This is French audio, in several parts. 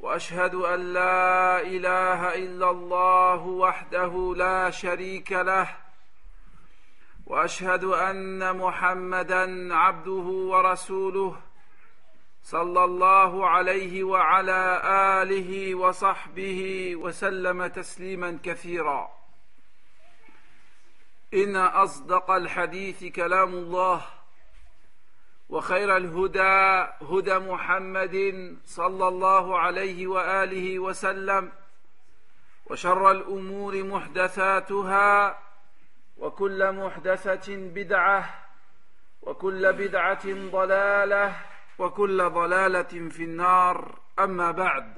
وأشهد أن لا إله إلا الله وحده لا شريك له وأشهد أن محمدا عبده ورسوله صلى الله عليه وعلى آله وصحبه وسلم تسليما كثيرا. إن أصدق الحديث كلام الله وخير الهدى هدى محمد صلى الله عليه وآله وسلم وشر الأمور محدثاتها وكل محدثة بدعة وكل بدعة ضلالة وكل ضلالة في النار. أما بعد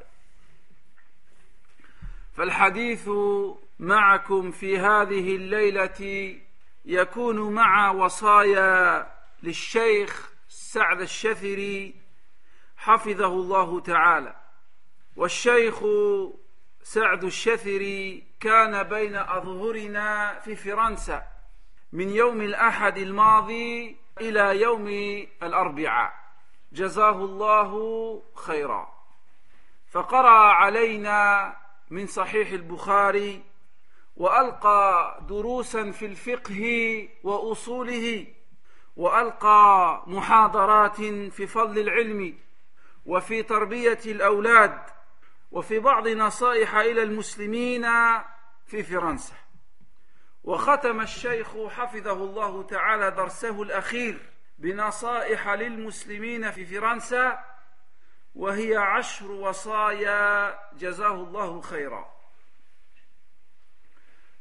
فالحديث معكم في هذه الليلة يكون مع وصايا للشيخ سعد الشثري حفظه الله تعالى. والشيخ سعد الشثري كان بين أظهرنا في فرنسا من يوم الأحد الماضي إلى يوم الأربعاء. جزاه الله خيرا. فقرأ علينا من صحيح البخاري وألقى دروسا في الفقه وأصوله وألقى محاضرات في فضل العلم وفي تربية الأولاد وفي بعض نصائح إلى المسلمين في فرنسا. وختم الشيخ حفظه الله تعالى درسه الأخير بنصائح للمسلمين في فرنسا وهي عشر وصايا جزاه الله خيرا.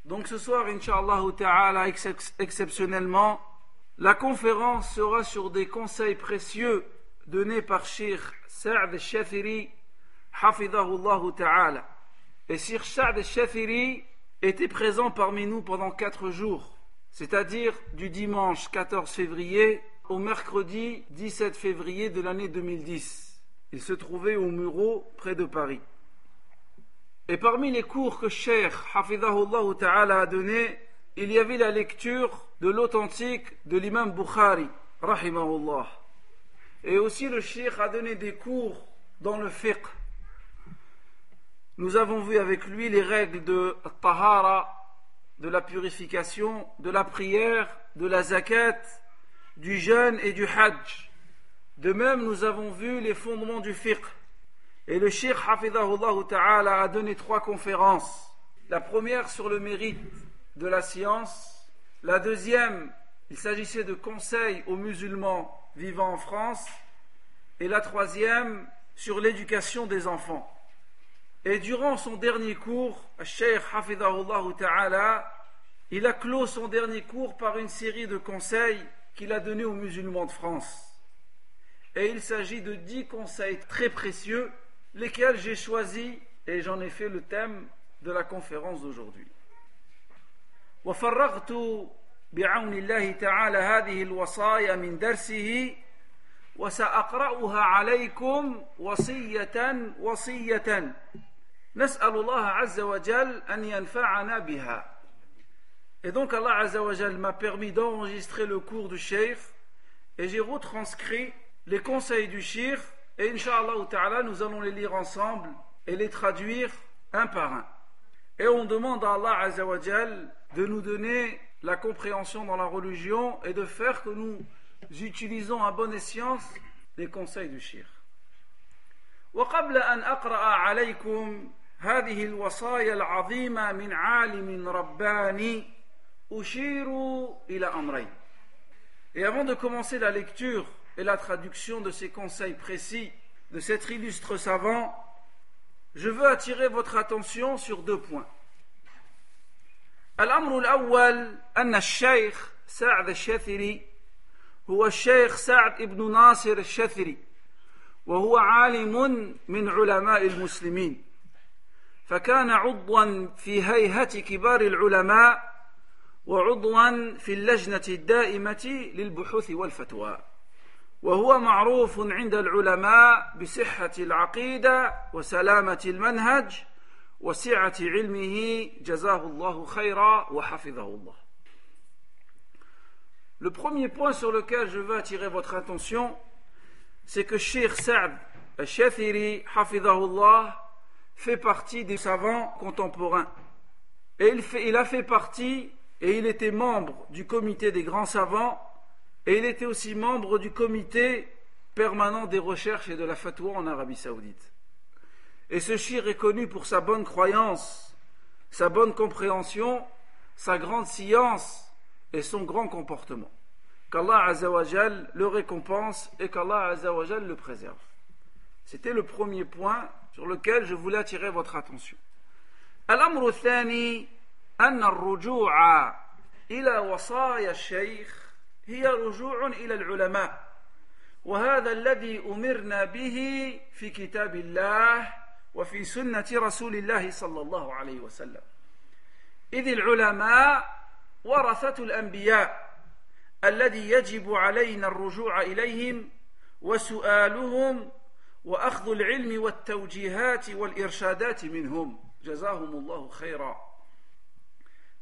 Donc ce soir, Inch'Allah Ta'ala, exceptionnellement, La conférence sera sur des conseils précieux donnés par Sheikh Sa'd al-Shafiri, Hafidahullah Ta'ala. Et Sheikh Sa'd al-Shafiri était présent parmi nous pendant quatre jours, c'est-à-dire du dimanche 14 février au mercredi 17 février de l'année 2010. Il se trouvait au Muro, près de Paris. Et parmi les cours que Sheikh Hafidahullah Ta'ala a donnés, il y avait la lecture de l'authentique de l'imam Bukhari, rahimahullah. Et aussi le shir a donné des cours dans le fiqh. Nous avons vu avec lui les règles de tahara, de la purification, de la prière, de la zakat, du jeûne et du hajj. De même, nous avons vu les fondements du fiqh. Et le shir hafidahullah ta'ala a donné trois conférences. La première sur le mérite de la science. La deuxième, il s'agissait de conseils aux musulmans vivant en France. Et la troisième, sur l'éducation des enfants. Et durant son dernier cours, Hafidahullah Ta'ala, il a clos son dernier cours par une série de conseils qu'il a donnés aux musulmans de France. Et il s'agit de dix conseils très précieux, lesquels j'ai choisis et j'en ai fait le thème de la conférence d'aujourd'hui. وفرغت بعون الله تعالى هذه الوصايا من درسه وساقراها عليكم وصيه وصيه نسال الله عز وجل ان ينفعنا بها Et donc Allah Azza wa Jal m'a permis d'enregistrer le cours du Cheikh et j'ai retranscrit les conseils du Cheikh et Inch'Allah Ta'ala nous allons les lire ensemble et les traduire un par un. Et on demande à Allah Azza wa Jal de nous donner la compréhension dans la religion et de faire que nous utilisons à bonne escience les conseils du shir. وقبل أن أقرأ عليكم هذه الوصايا العظيمة من عالم رباني أشير إلى أمرين. Et avant de commencer la lecture et la traduction de ces conseils précis de cet illustre savant, je veux attirer votre attention sur deux points. الأمر الأول أن الشيخ سعد الشثري هو الشيخ سعد ابن ناصر الشثري وهو عالم من علماء المسلمين. فكان عضوا في هيئة كبار العلماء وعضوا في اللجنة الدائمة للبحوث والفتوى. وهو معروف عند العلماء بصحة العقيدة وسلامة المنهج وسعة علمه جزاه الله خيرا وحفظه الله Le premier point sur lequel je veux attirer votre attention, c'est que Sheikh Sa'd al-Shathiri, hafidahullah, fait partie des savants contemporains. Et il, fait, il a fait partie, et il était membre du comité des grands savants, et il était aussi membre du comité permanent des recherches et de la fatwa en Arabie Saoudite. Et ce shir est connu pour sa bonne croyance, sa bonne compréhension, sa grande science et son grand comportement. Qu'Allah Azzawajal le récompense et qu'Allah Azzawajal le préserve. C'était le premier point sur lequel je voulais attirer votre attention. الأمر الثاني أن الرجوع إلى وصايا الشيخ هي رجوع إلى العلماء وهذا الذي أمرنا به في كتاب الله وفي سنة رسول الله صلى الله عليه وسلم إذ العلماء ورثة الأنبياء الذي يجب علينا الرجوع إليهم وسؤالهم وأخذ العلم والتوجيهات والإرشادات منهم جزاهم الله خيرا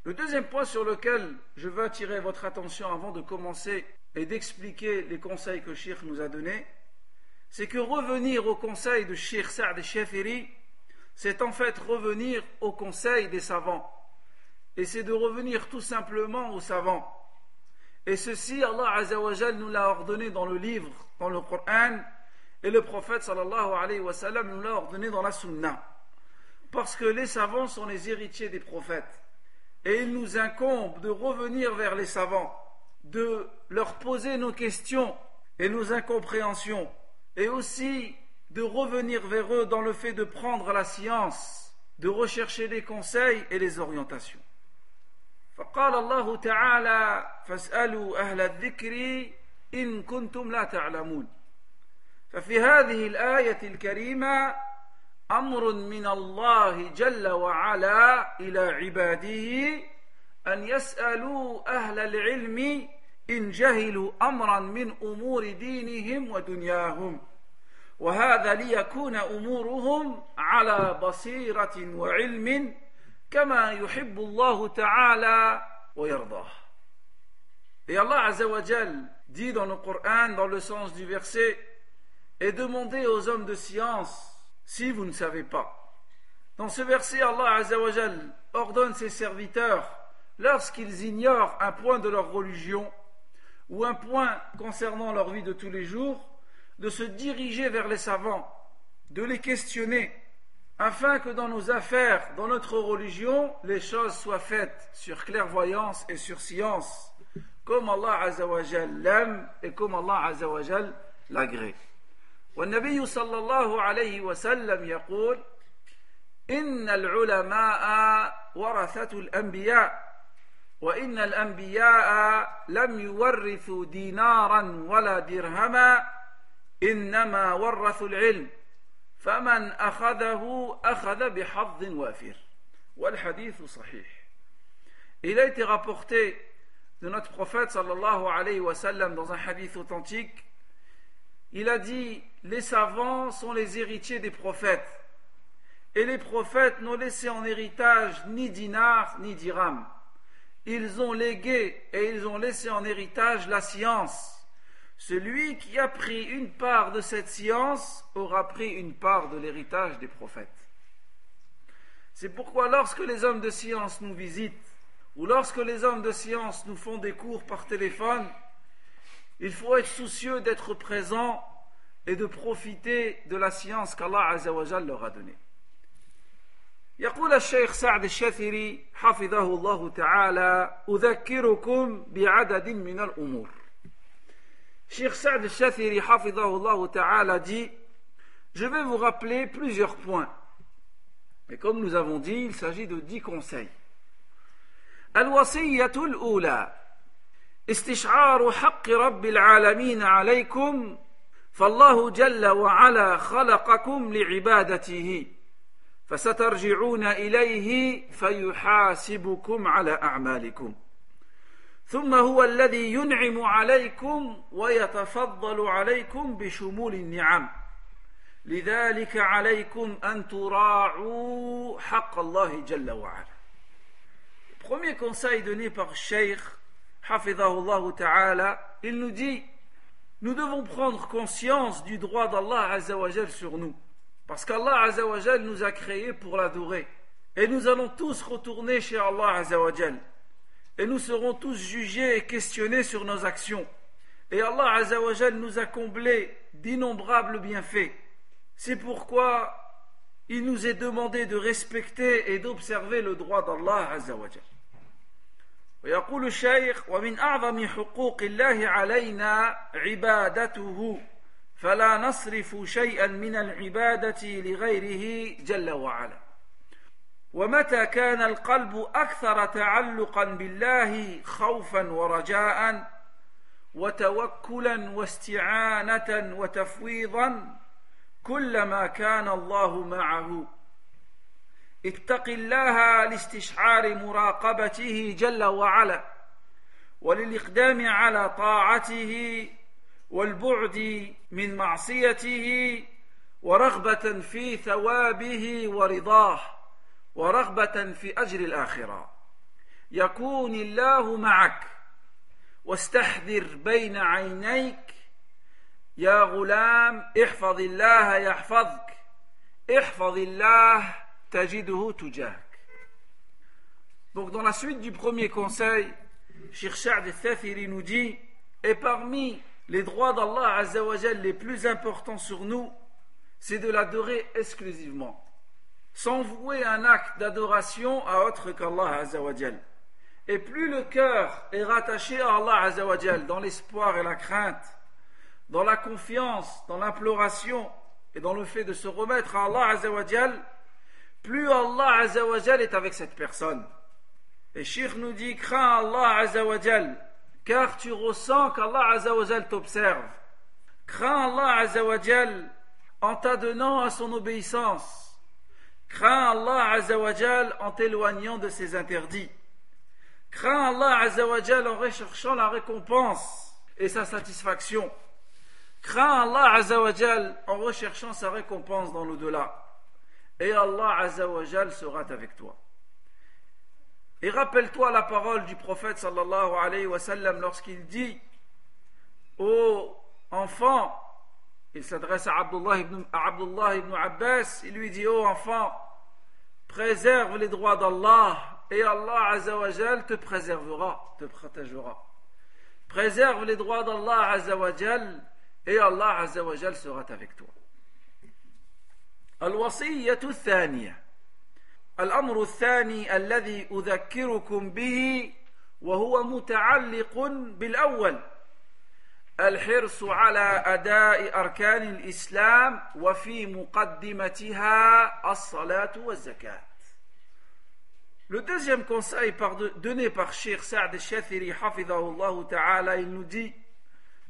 Le deuxième point sur lequel je veux attirer votre attention avant de commencer et d'expliquer les conseils que Sheikh nous a donnés, c'est que revenir au conseil de Sheikh Sa'd Shafiri, c'est en fait revenir au conseil des savants. Et c'est de revenir tout simplement aux savants. Et ceci, Allah Azzawajal nous l'a ordonné dans le livre, dans le Coran, et le prophète sallallahu alayhi wa nous l'a ordonné dans la Sunna. Parce que les savants sont les héritiers des prophètes. Et il nous incombe de revenir vers les savants, de leur poser nos questions et nos incompréhensions, et aussi de revenir vers eux dans le fait de prendre la science, de rechercher les conseils et les orientations. فقال الله تعالى فاسألوا أهل الذكر إن كنتم لا تعلمون ففي هذه الآية الكريمة أمر من الله جل وعلا إلى عباده أن يسألوا أهل العلم إن جهلوا أمرا من أمور دينهم ودنياهم وهذا ليكون أمورهم على بصيرة وعلم كما يحب الله تعالى ويرضاه Et Allah Azzawajal dit dans le Coran, dans le sens du verset, et demandez aux hommes de science si vous ne savez pas. Dans ce verset, Allah Azzawajal ordonne ses serviteurs, lorsqu'ils ignorent un point de leur religion ou un point concernant leur vie de tous les jours, de se diriger vers les savants, de les questionner, afin que dans nos affaires, dans notre religion, les choses soient faites sur clairvoyance et sur science, comme Allah Azzawajal l'aime et comme Allah Azzawajal l'agrée. والنبي صلى الله عليه وسلم يقول إن العلماء ورثة الأنبياء وإن الأنبياء لم يورثوا دينارا ولا درهما إنما ورثوا العلم فمن أخذه أخذ بحظ وافر والحديث صحيح Il a été rapporté de notre prophète sallallahu alayhi wa sallam dans un hadith authentique il a dit les savants sont les héritiers des prophètes et les prophètes n'ont laissé en héritage ni dinar ni dirham ils ont légué et ils ont laissé en héritage la science celui qui a pris une part de cette science aura pris une part de l'héritage des prophètes c'est pourquoi lorsque les hommes de science nous visitent ou lorsque les hommes de science nous font des cours par téléphone il faut être soucieux d'être présent et de profiter de la science qu'Allah leur a donnée. يقول الشيخ سعد الشثري حفظه الله تعالى أذكركم بعدد من الأمور Cheikh Sa'd al-Shathiri hafidahullah ta'ala dit Je vais vous rappeler plusieurs points. Et comme nous avons dit, il s'agit de dix conseils. الوصية الأولى استشعار حق رب العالمين عليكم فالله جل وعلا خلقكم لعبادته فسترجعون إليه فيحاسبكم على أعمالكم ثم هو الذي ينعم عليكم ويتفضل عليكم بشمول النعم لذلك عليكم أن تراعوا حق الله جل وعلا Premier conseil donné par Sheikh Hafidahullah Ta'ala, il nous dit Nous devons prendre conscience du droit d'Allah Azzawajal sur nous. Parce qu'Allah Azzawajal nous a créés pour l'adorer. Et nous allons tous retourner chez Allah Azzawajal. Et nous serons tous jugés et questionnés sur nos actions. Et Allah Azzawajal nous a comblés d'innombrables bienfaits. C'est pourquoi il nous est demandé de respecter et d'observer le droit d'Allah Azzawajal. ويقول الشيخ ومن أعظم حقوق الله علينا عبادته فلا نصرف شيئا من العبادة لغيره جل وعلا. ومتى كان القلب أكثر تعلقا بالله خوفا ورجاء وتوكلا واستعانة وتفويضا كلما كان الله معه. اتق الله لاستشعار مراقبته جل وعلا وللإقدام على طاعته والبعد من معصيته ورغبة في ثوابه ورضاه ورغبة في أجر الآخرة. يكون الله معك واستحذر بين عينيك. يا غلام احفظ الله يحفظك احفظ الله Donc dans la suite du premier conseil, Shir al-Thafiri nous dit Et parmi les droits d'Allah Azzawajal les plus importants sur nous, c'est de l'adorer exclusivement, sans vouer un acte d'adoration à autre qu'Allah Azzawajal. Et plus le cœur est rattaché à Allah Azzawajal dans l'espoir et la crainte, dans la confiance, dans l'imploration et dans le fait de se remettre à Allah Azzawajal, plus Allah Azzawajal est avec cette personne. Et Shir nous dit crains Allah car tu ressens qu'Allah Azzawajal t'observe. Crains Allah Azzawajal en t'adonnant à son obéissance. Crains Allah Azzawajal en t'éloignant de ses interdits. Crains Allah Azzawajal en recherchant la récompense et sa satisfaction. Crains Allah Azzawajal en recherchant sa récompense dans l'au-delà et Allah Azzawajal sera avec toi. Et rappelle-toi la parole du prophète sallallahu alayhi wasallam lorsqu'il dit Ô enfant, il s'adresse à Abdullah, ibn, ibn Abbas, il lui dit Ô enfant, préserve les droits d'Allah et Allah azawajal te préservera, te protégera. Préserve les droits d'Allah azawajal et Allah azawajal sera avec toi. al الأمر الثاني الذي أذكركم به وهو متعلق بالأول الحرص على أداء أركان الإسلام وفي مقدمتها الصلاة والزكاة Le deuxième conseil donné par Sheikh Sa'd al-Shathiri, ta'ala, il nous dit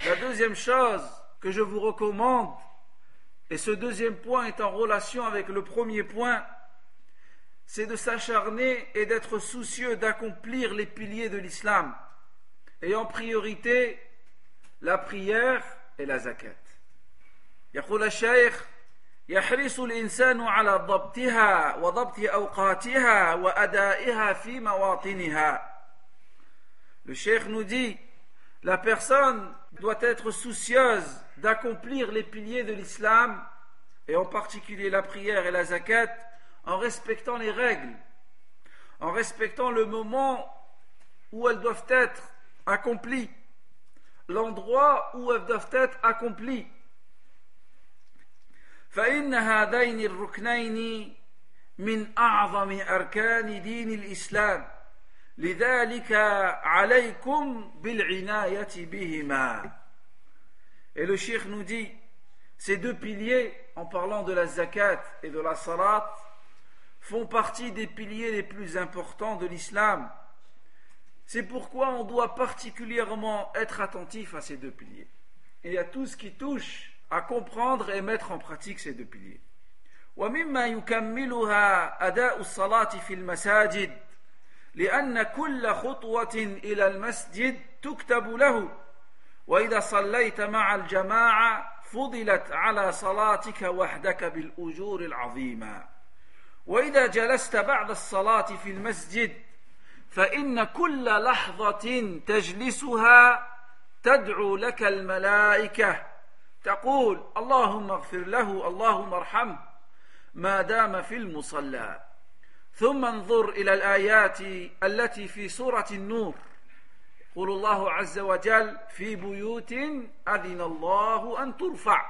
La deuxième chose que je vous recommande, Et ce deuxième point est en relation avec le premier point, c'est de s'acharner et d'être soucieux d'accomplir les piliers de l'islam, et en priorité la prière et la zakat. يقول الشيخ يحرص الإنسان على ضبطها وضبط أوقاتها وأدائها في مواطنها. Le cheikh nous dit la personne doit être soucieuse d'accomplir les piliers de l'islam, et en particulier la prière et la zakat, en respectant les règles, en respectant le moment où elles doivent être accomplies, l'endroit où elles doivent être accomplies. فإن هذين الركنين من أعظم أركان دين الإسلام لذلك عليكم بالعناية بهما et le shir nous dit, ces deux piliers, en parlant de la zakat et de la salat, font partie des piliers les plus importants de l'islam. C'est pourquoi on doit particulièrement être attentif à ces deux piliers et à tout ce qui touche à comprendre et mettre en pratique ces deux piliers. لأن كل خطوة إلى المسجد تكتب له وإذا صليت مع الجماعة فضلت على صلاتك وحدك بالأجور العظيمة وإذا جلست بعد الصلاة في المسجد فإن كل لحظة تجلسها تدعو لك الملائكة تقول اللهم اغفر له اللهم ارحمه ما دام في المصلى. ثم انظر إلى الآيات التي في سورة النور. يقول الله عز وجل في بيوت أذن الله أن ترفع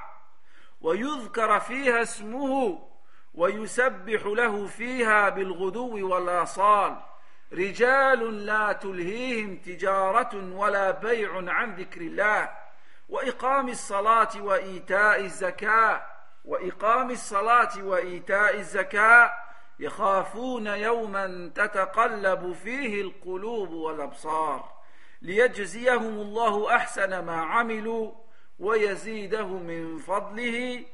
ويذكر فيها اسمه ويسبح له فيها بالغدو والآصال. رجال لا تلهيهم تجارة ولا بيع عن ذكر الله. وإقام الصلاة وإيتاء الزكاة. وإقام الصلاة وإيتاء الزكاة. يخافون يوما تتقلب فيه القلوب والأبصار. ليجزيهم الله أحسن ما عملوا. ويزيدهم من فضله.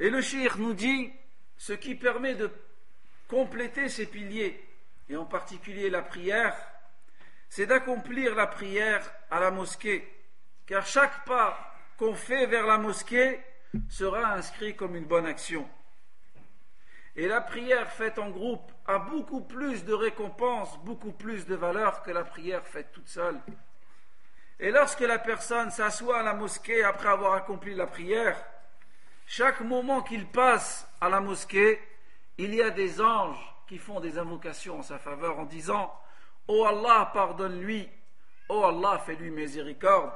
Et le shir nous dit ce qui permet de compléter ces piliers, et en particulier la prière, c'est d'accomplir la prière à la mosquée, car chaque pas qu'on fait vers la mosquée sera inscrit comme une bonne action. Et la prière faite en groupe a beaucoup plus de récompenses, beaucoup plus de valeur que la prière faite toute seule. Et lorsque la personne s'assoit à la mosquée après avoir accompli la prière, chaque moment qu'il passe à la mosquée, il y a des anges qui font des invocations en sa faveur en disant Oh Allah, pardonne-lui, Oh Allah, fais-lui miséricorde,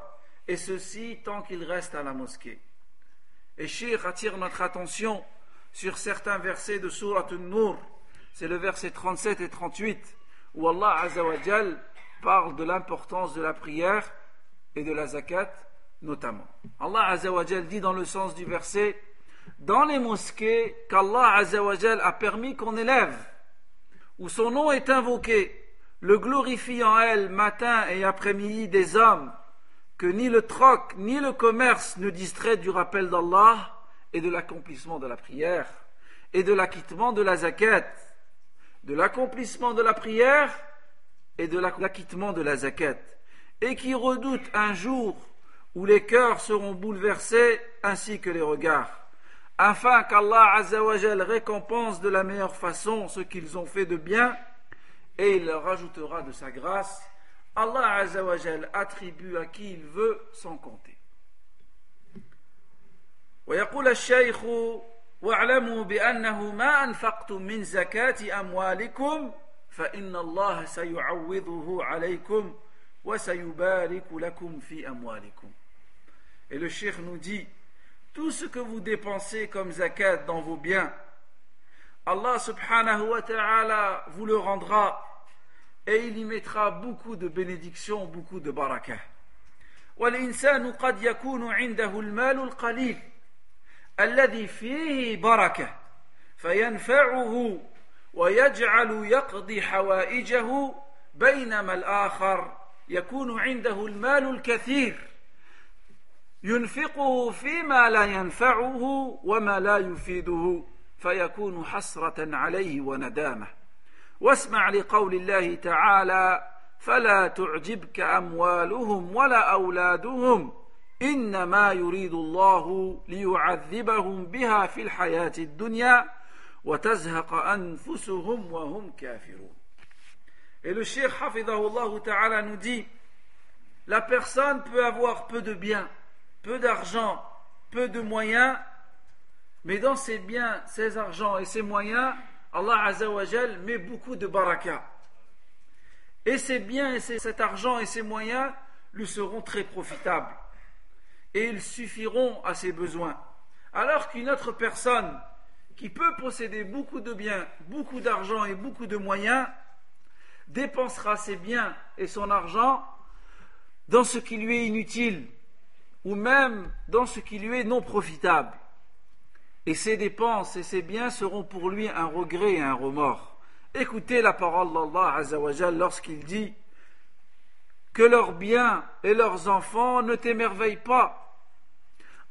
et ceci tant qu'il reste à la mosquée. Et Shir attire notre attention sur certains versets de Surat An-Nur, c'est le verset 37 et 38, où Allah Azzawajal parle de l'importance de la prière et de la zakat notamment. Allah Azzawajal dit dans le sens du verset Dans les mosquées qu'Allah Azzawajal a permis qu'on élève, où son nom est invoqué, le glorifie en elle matin et après-midi des hommes, que ni le troc ni le commerce ne distraient du rappel d'Allah et de l'accomplissement de la prière et de l'acquittement de la zakat, de l'accomplissement de la prière et de l'acquittement de la zakat, et qui redoutent un jour où les cœurs seront bouleversés ainsi que les regards, afin qu'Allah Azzawajal récompense de la meilleure façon ce qu'ils ont fait de bien, et il leur ajoutera de sa grâce. Allah Azzawajal attribue à qui il veut sans compter. ويقول الشيخ واعلموا بأنه ما أنفقتم من زكاة أموالكم فإن الله سيعوضه عليكم وسيبارك لكم في أموالكم Et le cheikh nous dit, tout ce que vous dépensez comme zakat dans vos biens, Allah subhanahu wa ta'ala vous le rendra et il y mettra beaucoup de bénédictions, beaucoup de barakah. والإنسان قد يكون عنده المال القليل الذي فيه بركة فينفعه ويجعل يقضي حوائجه بينما الآخر يكون عنده المال الكثير ينفقه فيما لا ينفعه وما لا يفيده فيكون حسرة عليه وندامة. واسمع لقول الله تعالى فلا تعجبك أموالهم ولا أولادهم إنما يريد الله ليعذبهم بها في الحياة الدنيا وتزهق أنفسهم وهم كافرون Et le Cheikh Hafidahullah Ta'ala nous dit La personne peut avoir peu de biens, peu d'argent, peu de moyens, mais dans ses biens, ses argents et ses moyens, Allah Azzawajal met beaucoup de baraka. Et ses biens et cet argent et ses moyens lui seront très profitables et ils suffiront à ses besoins. Alors qu'une autre personne qui peut posséder beaucoup de biens, beaucoup d'argent et beaucoup de moyens, dépensera ses biens et son argent dans ce qui lui est inutile ou même dans ce qui lui est non profitable. Et ses dépenses et ses biens seront pour lui un regret et un remords. Écoutez la parole d'Allah lorsqu'il dit que leurs biens et leurs enfants ne t'émerveillent pas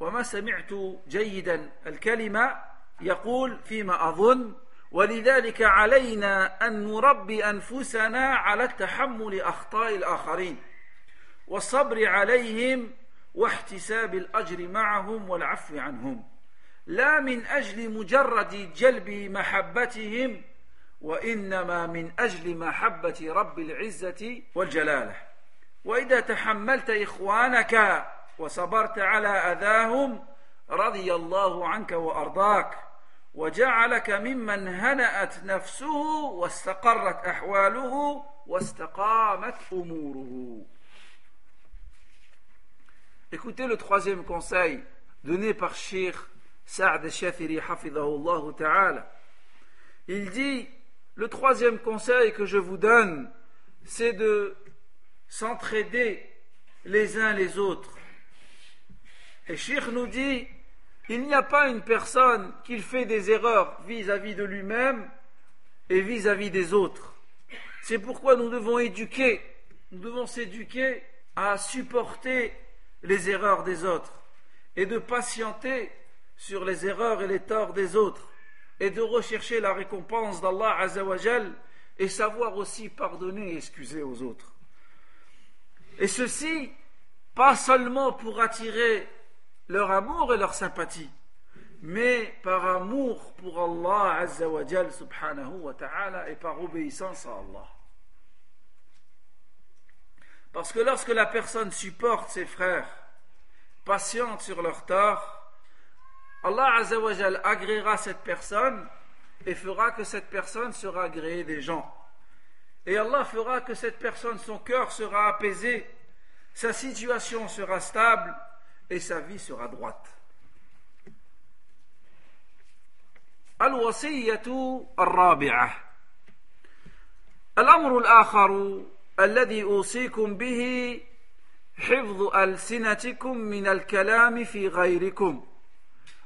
وما سمعت جيدا الكلمة يقول فيما أظن ولذلك علينا أن نربي أنفسنا على تحمل أخطاء الآخرين والصبر عليهم واحتساب الأجر معهم والعفو عنهم. لا من أجل مجرد جلب محبتهم وإنما من أجل محبة رب العزة والجلالة. وإذا تحملت إخوانك وصبرت على أذاهم رضي الله عنك وأرضاك وجعلك ممن هنأت نفسه واستقرت أحواله واستقامت أموره Écoutez le troisième conseil donné par Sheikh Sa'd Shafiri hafidahullah ta'ala. Il dit le troisième conseil que je vous donne, c'est de s'entraider les uns les autres. Et Sheikh nous dit il n'y a pas une personne qui fait des erreurs vis-à-vis de lui-même et vis-à-vis des autres. C'est pourquoi nous devons éduquer, nous devons s'éduquer à supporter les erreurs des autres et de patienter sur les erreurs et les torts des autres et de rechercher la récompense d'Allah Azzawajal et savoir aussi pardonner et excuser aux autres. Et ceci, pas seulement pour attirer leur amour et leur sympathie, mais par amour pour Allah Azzawajal subhanahu wa ta'ala et par obéissance à Allah. Parce que lorsque la personne supporte ses frères, patiente sur leur tort, Allah Azzawajal agréera cette personne et fera que cette personne sera agréée des gens. Et Allah fera que cette personne, son cœur sera apaisé, sa situation sera stable et sa vie sera droite. الوصية الرابعة. الأمر الآخر الذي أوصيكم به حفظ ألسنتكم من الكلام في غيركم.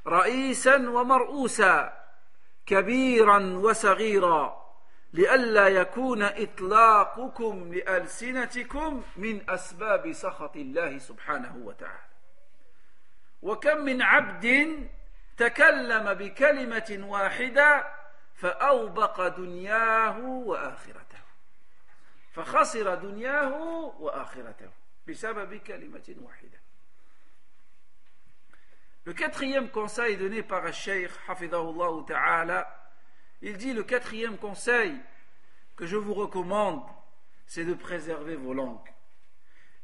رئيسا ومرؤوسا كبيرا وصغيرا لئلا يكون إطلاقكم لألسنتكم من أسباب سخط الله سبحانه وتعالى. وكم من عبد تكلم بكلمة واحدة فأوبق دنياه وآخرته فخسر دنياه وآخرته بسبب كلمة واحدة Le quatrième conseil donné par le Cheikh Hafidahullah Ta'ala, il dit le quatrième conseil que je vous recommande, c'est de préserver vos langues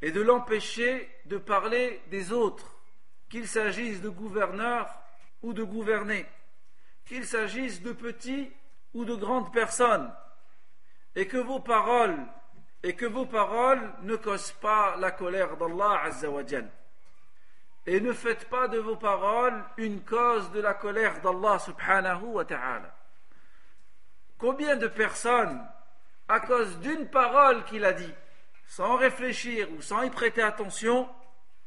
et de l'empêcher de parler des autres qu'il s'agisse de gouverneurs ou de gouvernés, qu'il s'agisse de petits ou de grandes personnes, et que vos paroles et que vos paroles ne causent pas la colère d'Allah. Et ne faites pas de vos paroles une cause de la colère d'Allah subhanahu wa ta'ala. Combien de personnes, à cause d'une parole qu'il a dit, sans réfléchir ou sans y prêter attention,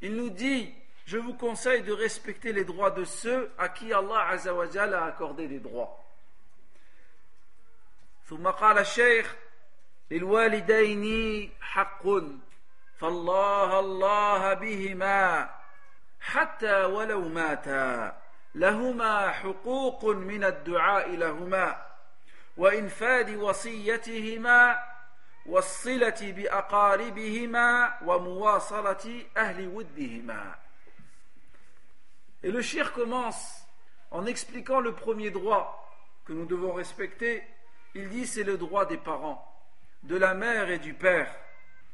Il nous dit Je vous conseille de respecter les droits de ceux à qui Allah Azzawajal a accordé des droits. ثم قال الشيخ للوالدين حق فالله الله بهما حتى ولو ماتا لهما حقوق من الدعاء لهما وإنفاذ وصيتهما والصلة بأقاربهما ومواصلة أهل ودهما Et le shir commence en expliquant le premier droit que nous devons respecter, il dit c'est le droit des parents, de la mère et du père.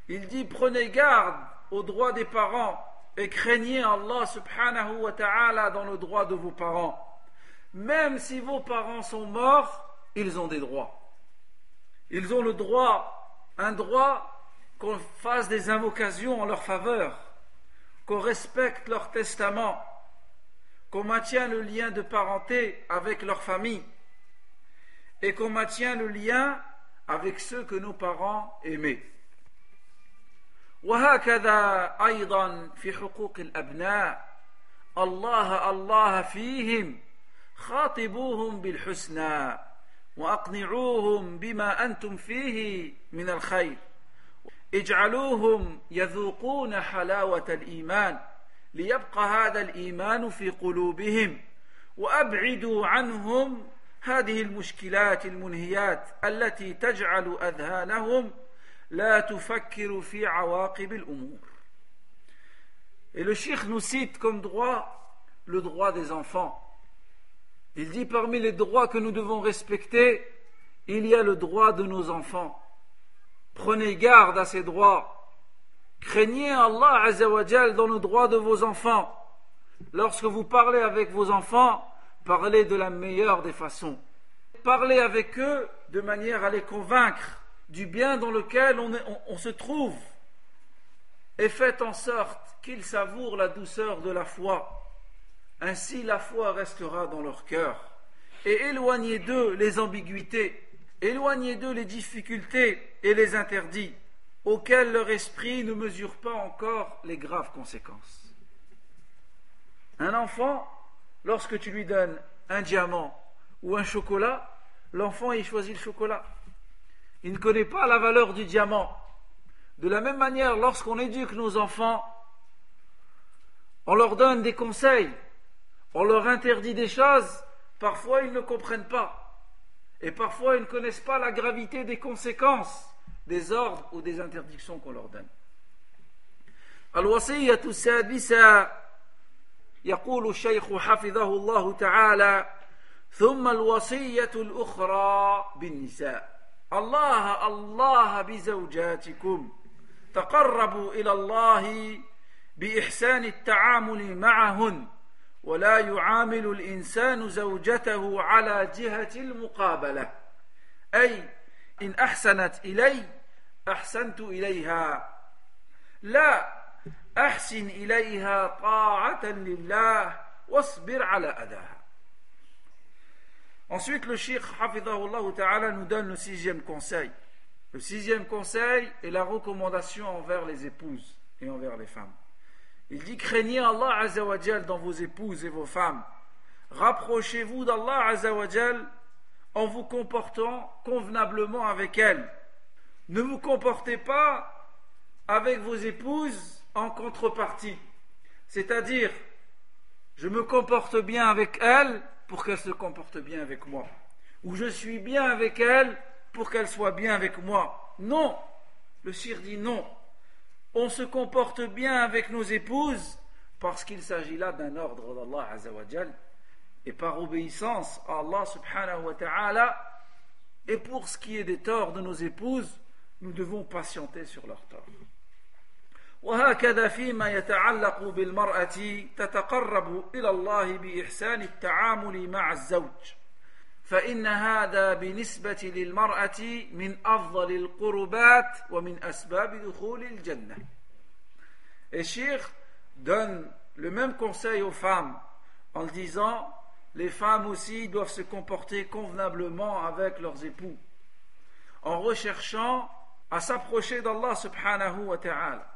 Il dit prenez garde au droit des parents et craignez Allah subhanahu wa ta'ala dans le droit de vos parents. Même si vos parents sont morts, ils ont des droits. Ils ont le droit, un droit qu'on fasse des invocations en leur faveur, qu'on respecte leur testament, qu'on maintient le lien de parenté avec leur famille et qu'on maintient le lien avec ceux que nos parents aimaient. وهكذا ايضا في حقوق الابناء الله الله فيهم خاطبوهم بالحسنى وأقنعوهم بما أنتم فيه من الخير اجعلوهم يذوقون حلاوة الإيمان ليبقى هذا الإيمان في قلوبهم وأبعدوا عنهم هذه المشكلات المنهيات التي تجعل أذهانهم لا تفكر في عواقب الأمور Et le cheikh nous cite comme droit le droit des enfants. Il dit parmi les droits que nous devons respecter, il y a le droit de nos enfants. Prenez garde à ces droits. Craignez Allah Azzawajal dans le droit de vos enfants. Lorsque vous parlez avec vos enfants, parlez de la meilleure des façons. Parlez avec eux de manière à les convaincre du bien dans lequel on, on se trouve. Et faites en sorte qu'ils savourent la douceur de la foi. Ainsi la foi restera dans leur cœur. Et éloignez d'eux les ambiguïtés, éloignez d'eux les difficultés et les interdits, auxquels leur esprit ne mesure pas encore les graves conséquences. Un enfant, lorsque tu lui donnes un diamant ou un chocolat, l'enfant il choisit le chocolat. Il ne connaît pas la valeur du diamant. De la même manière, lorsqu'on éduque nos enfants, on leur donne des conseils, on leur interdit des choses, parfois ils ne comprennent pas. Et parfois ils ne connaissent pas la gravité des conséquences des ordres ou des interdictions qu'on leur donne. الوصية السادسة يقول الشيخ حفظه الله تعالى ثم الوصية الأخرى بالنساء الله الله بزوجاتكم تقربوا إلى الله بإحسان التعامل معهن ولا يعامل الانسان زوجته على جهه المقابله اي ان احسنت الي احسنت اليها لا احسن اليها طاعه لله واصبر على اذاها Ensuite, le Cheikh Hafidahullah Ta'ala nous donne le sixième conseil. Le sixième conseil est la recommandation envers les épouses et envers les femmes. Il dit craignez Allah Azzawajal dans vos épouses et vos femmes. Rapprochez-vous d'Allah Azzawajal en vous comportant convenablement avec elles. Ne vous comportez pas avec vos épouses en contrepartie. C'est-à-dire, je me comporte bien avec elles pour qu'elles se comportent bien avec moi. Ou je suis bien avec elles pour qu'elles soient bien avec moi. Non. Le sire dit non on se comporte bien avec nos épouses parce qu'il s'agit là d'un ordre d'Allah Azzawajal et par obéissance à Allah subhanahu wa ta'ala et pour ce qui est des torts de nos épouses nous devons patienter sur leurs torts وهكذا فيما يتعلق بالمرأة تتقرب إلى الله بإحسان التعامل مع الزوج فإن هذا بالنسبة للمرأة من أفضل القربات ومن أسباب دخول الجنة. Et Shir donne le même conseil aux femmes en disant les femmes aussi doivent se comporter convenablement avec leurs époux en recherchant à s'approcher d'Allah subhanahu wa ta'ala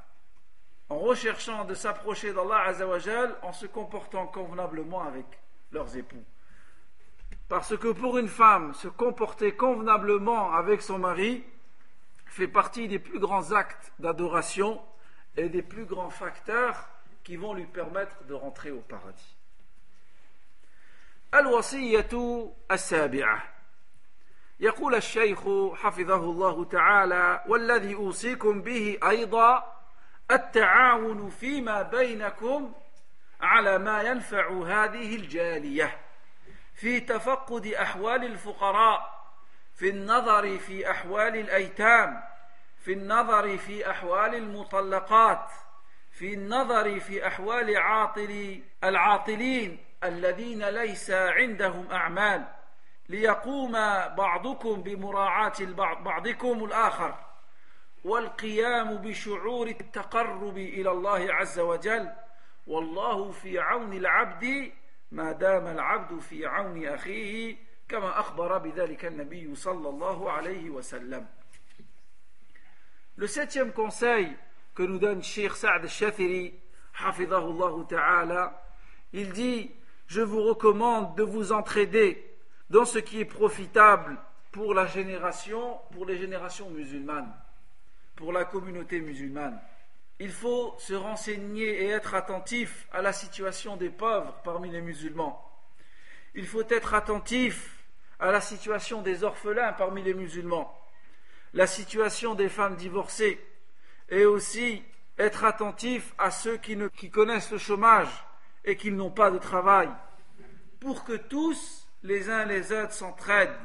en recherchant de s'approcher d'Allah azawajal en se comportant convenablement avec leurs époux Parce que pour une femme, se comporter convenablement avec son mari fait partie des plus grands actes d'adoration et des plus grands facteurs qui vont lui permettre de rentrer au paradis. الوصية السابعة يقول الشيخ حفظه الله تعالى والذي أوصيكم به أيضا التعاون فيما بينكم على ما ينفع هذه الجالية في تفقد أحوال الفقراء في النظر في أحوال الأيتام في النظر في أحوال المطلقات في النظر في أحوال عاطل العاطلين الذين ليس عندهم أعمال ليقوم بعضكم بمراعاة بعضكم الآخر. والقيام بشعور التقرب إلى الله عز وجل والله في عون العبد ما دام العبد في عون اخيه كما اخبر بذلك النبي صلى الله عليه وسلم Le septième conseil que nous donne Sheikh Sa'd al-Shathiri, ta'ala, il dit Je vous recommande de vous entraider dans ce qui est profitable pour la génération, pour les générations musulmanes, pour la communauté musulmane. Il faut se renseigner et être attentif à la situation des pauvres parmi les musulmans. Il faut être attentif à la situation des orphelins parmi les musulmans, la situation des femmes divorcées, et aussi être attentif à ceux qui, connaissent le chômage et qui n'ont pas de travail, pour que tous, les uns les autres, s'entraident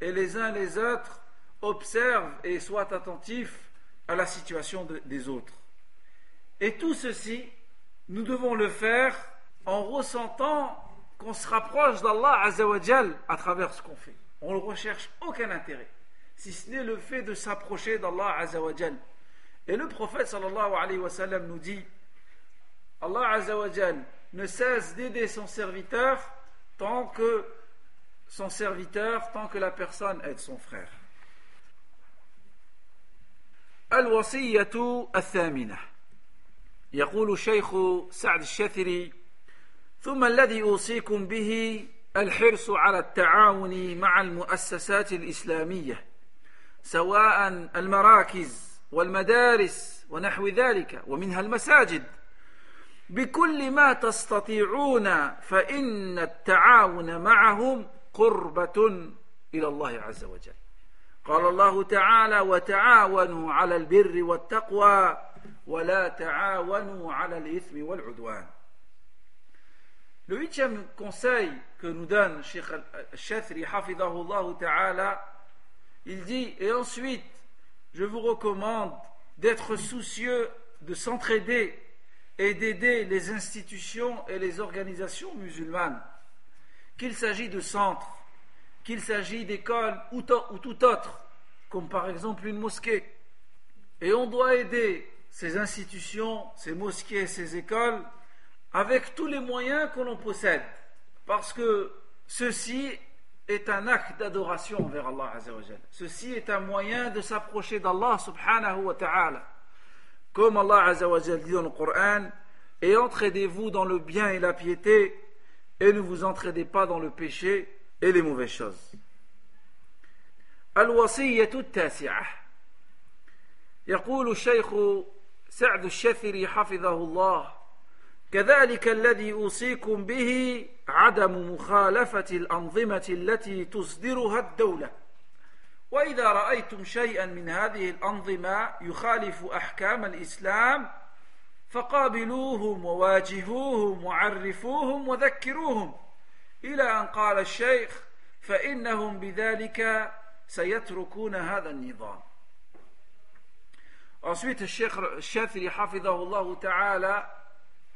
et les uns les autres observent et soient attentifs à la situation des autres. Et tout ceci, nous devons le faire en ressentant qu'on se rapproche d'Allah Azzawajal à travers ce qu'on fait. On ne recherche aucun intérêt, si ce n'est le fait de s'approcher d'Allah Azzawajal. Et le prophète sallallahu alayhi wa sallam nous dit Allah Azzawajal ne cesse d'aider son serviteur tant que son serviteur, tant que la personne aide son frère. الوصية الثامنة. يقول الشيخ سعد الشثري ثم الذي أوصيكم به الحرص على التعاون مع المؤسسات الإسلامية سواء المراكز والمدارس ونحو ذلك ومنها المساجد. بكل ما تستطيعون فإن التعاون معهم قربة إلى الله عز وجل. قال الله تعالى وتعاونوا على البر والتقوى ولا تعاونوا على الإثم والعدوان Le huitième conseil que nous donne Sheikh Al-Shathri, ta'ala, il dit, et ensuite, je vous recommande d'être soucieux de s'entraider et d'aider les institutions et les organisations musulmanes, qu'il s'agit de centres, qu'il s'agit d'écoles ou, ou tout autre, comme par exemple une mosquée. Et on doit aider ces institutions, ces mosquées, ces écoles avec tous les moyens que l'on possède, parce que ceci est un acte d'adoration envers Allah Ceci est un moyen de s'approcher d'Allah subhanahu wa ta'ala. Comme Allah Azzawajal dit dans le Coran, et entraidez-vous dans le bien et la piété, et ne vous entraidez pas dans le péché et les mauvaises choses. الوصية التاسعة. يقول الشيخ سعد الشثري حفظه الله كذلك الذي أوصيكم به عدم مخالفة الأنظمة التي تصدرها الدولة. وإذا رأيتم شيئا من هذه الأنظمة يخالف أحكام الإسلام فقابلوهم وواجهوهم وعرفوهم وذكروهم. إلى أن قال الشيخ فإنهم بذلك سيتركون هذا النظام Ensuite, le Cheikh Shafiri Hafidahullah Ta'ala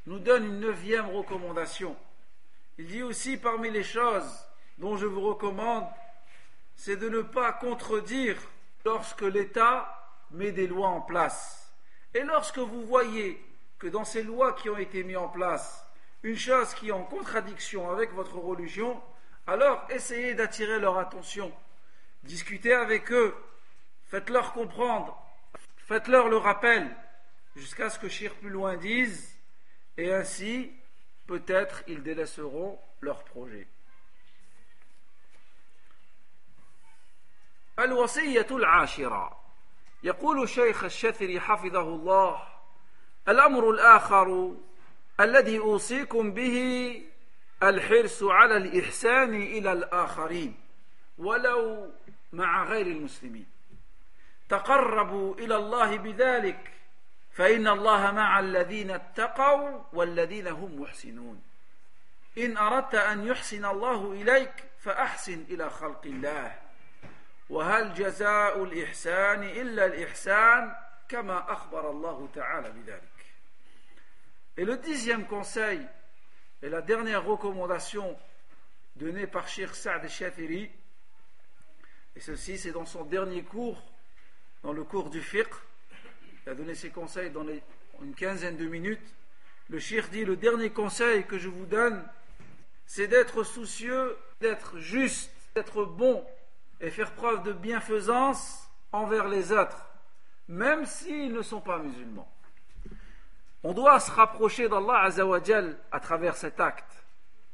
nous donne une neuvième recommandation. Il dit aussi parmi les choses dont je vous recommande, c'est de ne pas contredire lorsque l'État met des lois en place. Et lorsque vous voyez que dans ces lois qui ont été mises en place, une chose qui est en contradiction avec votre religion, alors essayez d'attirer leur attention. Discutez avec eux, faites-leur comprendre, faites-leur le rappel, jusqu'à ce que Shir plus loin dise et ainsi peut-être ils délaisseront leur projet. الوصية العاشرة يقول الشيخ الشثري حفظه الله الأمر الآخر الذي أوصيكم به الحرص على الإحسان إلى الآخرين ولو مع غير المسلمين. تقربوا إلى الله بذلك فإن الله مع الذين اتقوا والذين هم محسنون. إن أردت أن يحسن الله إليك فأحسن إلى خلق الله. وهل جزاء الإحسان إلا الإحسان كما أخبر الله تعالى بذلك؟ Et le dixième conseil et la dernière recommandation donnée par Sheikh Saad al-Shafiri, et ceci c'est dans son dernier cours, dans le cours du fiqh, il a donné ses conseils dans une quinzaine de minutes, le Sheikh dit le dernier conseil que je vous donne, c'est d'être soucieux, d'être juste, d'être bon et faire preuve de bienfaisance envers les autres, même s'ils ne sont pas musulmans. On doit se rapprocher d'Allah Azzawajal à travers cet acte,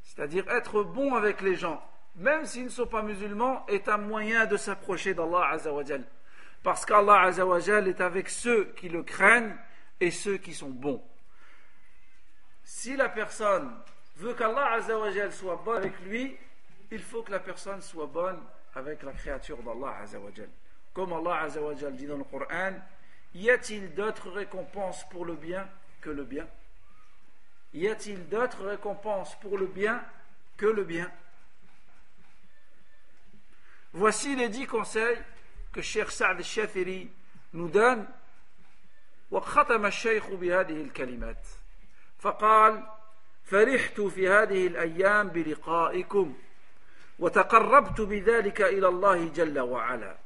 c'est-à-dire être bon avec les gens, même s'ils ne sont pas musulmans, est un moyen de s'approcher d'Allah Azzawajal. Parce qu'Allah Azzawajal est avec ceux qui le craignent et ceux qui sont bons. Si la personne veut qu'Allah Azzawajal soit bon avec lui, il faut que la personne soit bonne avec la créature d'Allah Azzawajal. Comme Allah Azzawajal dit dans le Coran, y a-t-il d'autres récompenses pour le bien que le bien Y a-t-il d'autres récompenses pour le bien que le bien Voici les dix conseils que Cheikh Saad al-Shafiri nous donne. وختم الشيخ بهذه الكلمات فقال فرحت في هذه الأيام بلقائكم وتقربت بذلك إلى الله جل وعلا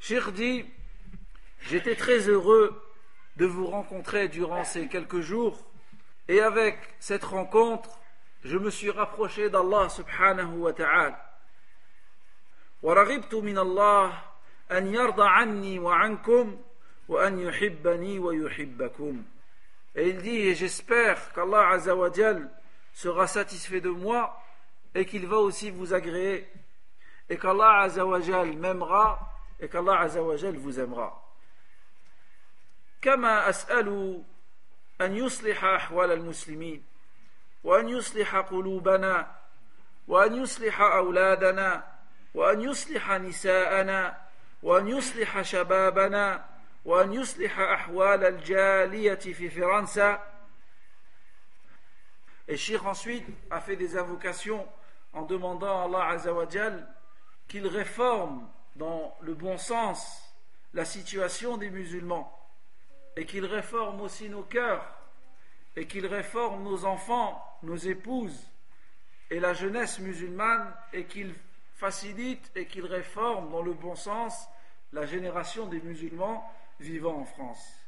Cheikh dit J'étais très heureux de vous rencontrer durant ces quelques jours et avec cette rencontre je me suis rapproché d'Allah subhanahu wa ta'ala ورغبت من الله أن يرضى عني وعنكم وأن يحبني ويحبكم Et il dit, et j'espère qu'Allah Azzawajal sera satisfait de moi et qu'il va aussi vous agréer et qu'Allah Azzawajal m'aimera et qu'Allah Azzawajal vous aimera. كما أسأل أن يصلح أحوال المسلمين وأن يصلح قلوبنا وأن يصلح أولادنا وأن يصلح نساءنا وأن يصلح شبابنا وأن يصلح أحوال الجالية في فرنسا Et Shir ensuite a fait des invocations en demandant à Allah Azzawajal qu'il réforme dans le bon sens la situation des musulmans et qu'il réforme aussi nos cœurs et qu'il réforme nos enfants, nos épouses et la jeunesse musulmane et qu'il facilite et qu'il réforme dans le bon sens la génération des musulmans vivant en France.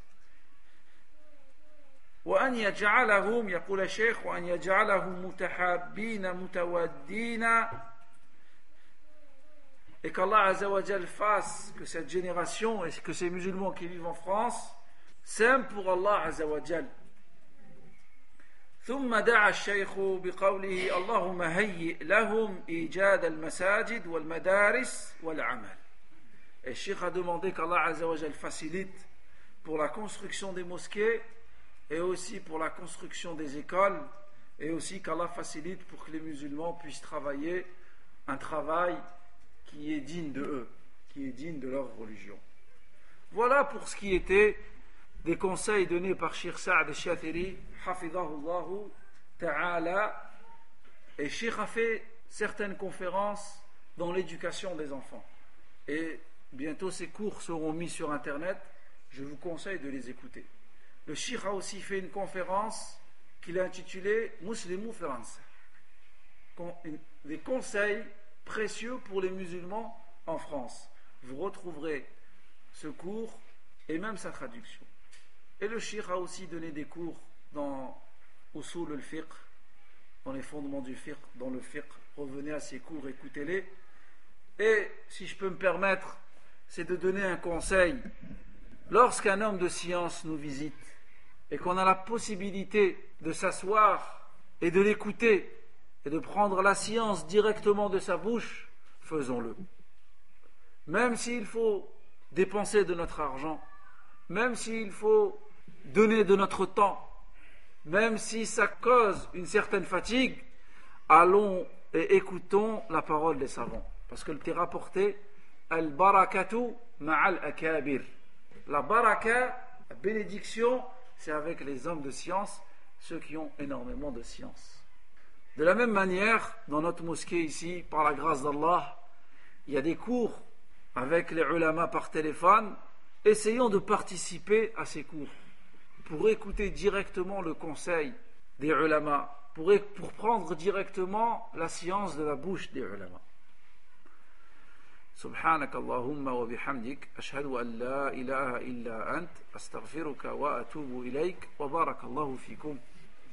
وأن يجعلهم يقول الشيخ وأن يجعلهم متحابين متودين et qu'Allah Azzawajal fasse que cette génération et que ces musulmans qui vivent en France s'aiment pour Allah Azzawajal ثم دعا الشيخ بقوله اللهم هيئ لهم إيجاد المساجد والمدارس والعمل Et le Cheikh a demandé qu'Allah Azzawajal facilite pour la construction des mosquées et aussi pour la construction des écoles et aussi qu'Allah facilite pour que les musulmans puissent travailler un travail qui est digne de eux, qui est digne de leur religion. Voilà pour ce qui était des conseils donnés par Shir Sa'ad al-Shathiri, hafidahullahu ta'ala, et Shir a fait certaines conférences dans l'éducation des enfants. Et bientôt ces cours seront mis sur Internet, je vous conseille de les écouter. Le Shir a aussi fait une conférence qu'il a intitulée Muslimu France, des conseils précieux pour les musulmans en France. Vous retrouverez ce cours et même sa traduction. Et le Shir a aussi donné des cours dans Usul al-Fiqh, dans les fondements du fiqh, dans le fiqh. Revenez à ces cours, écoutez-les. Et si je peux me permettre, c'est de donner un conseil. Lorsqu'un homme de science nous visite et qu'on a la possibilité de s'asseoir et de l'écouter et de prendre la science directement de sa bouche, faisons-le. Même s'il faut dépenser de notre argent, même s'il faut donner de notre temps, même si ça cause une certaine fatigue, allons et écoutons la parole des savants. Parce que le t'est rapporté, al-barakatu ma'al akabir. La baraka, la bénédiction, c'est avec les hommes de science, ceux qui ont énormément de science. De la même manière, dans notre mosquée ici, par la grâce d'Allah, il y a des cours avec les ulama par téléphone. Essayons de participer à ces cours pour écouter directement le conseil des ulama, pour, pour prendre directement la science de la bouche des ulama. سبحانك اللهم وبحمدك أشهد أن لا إله إلا أنت أستغفرك وأتوب إليك وبارك الله فيكم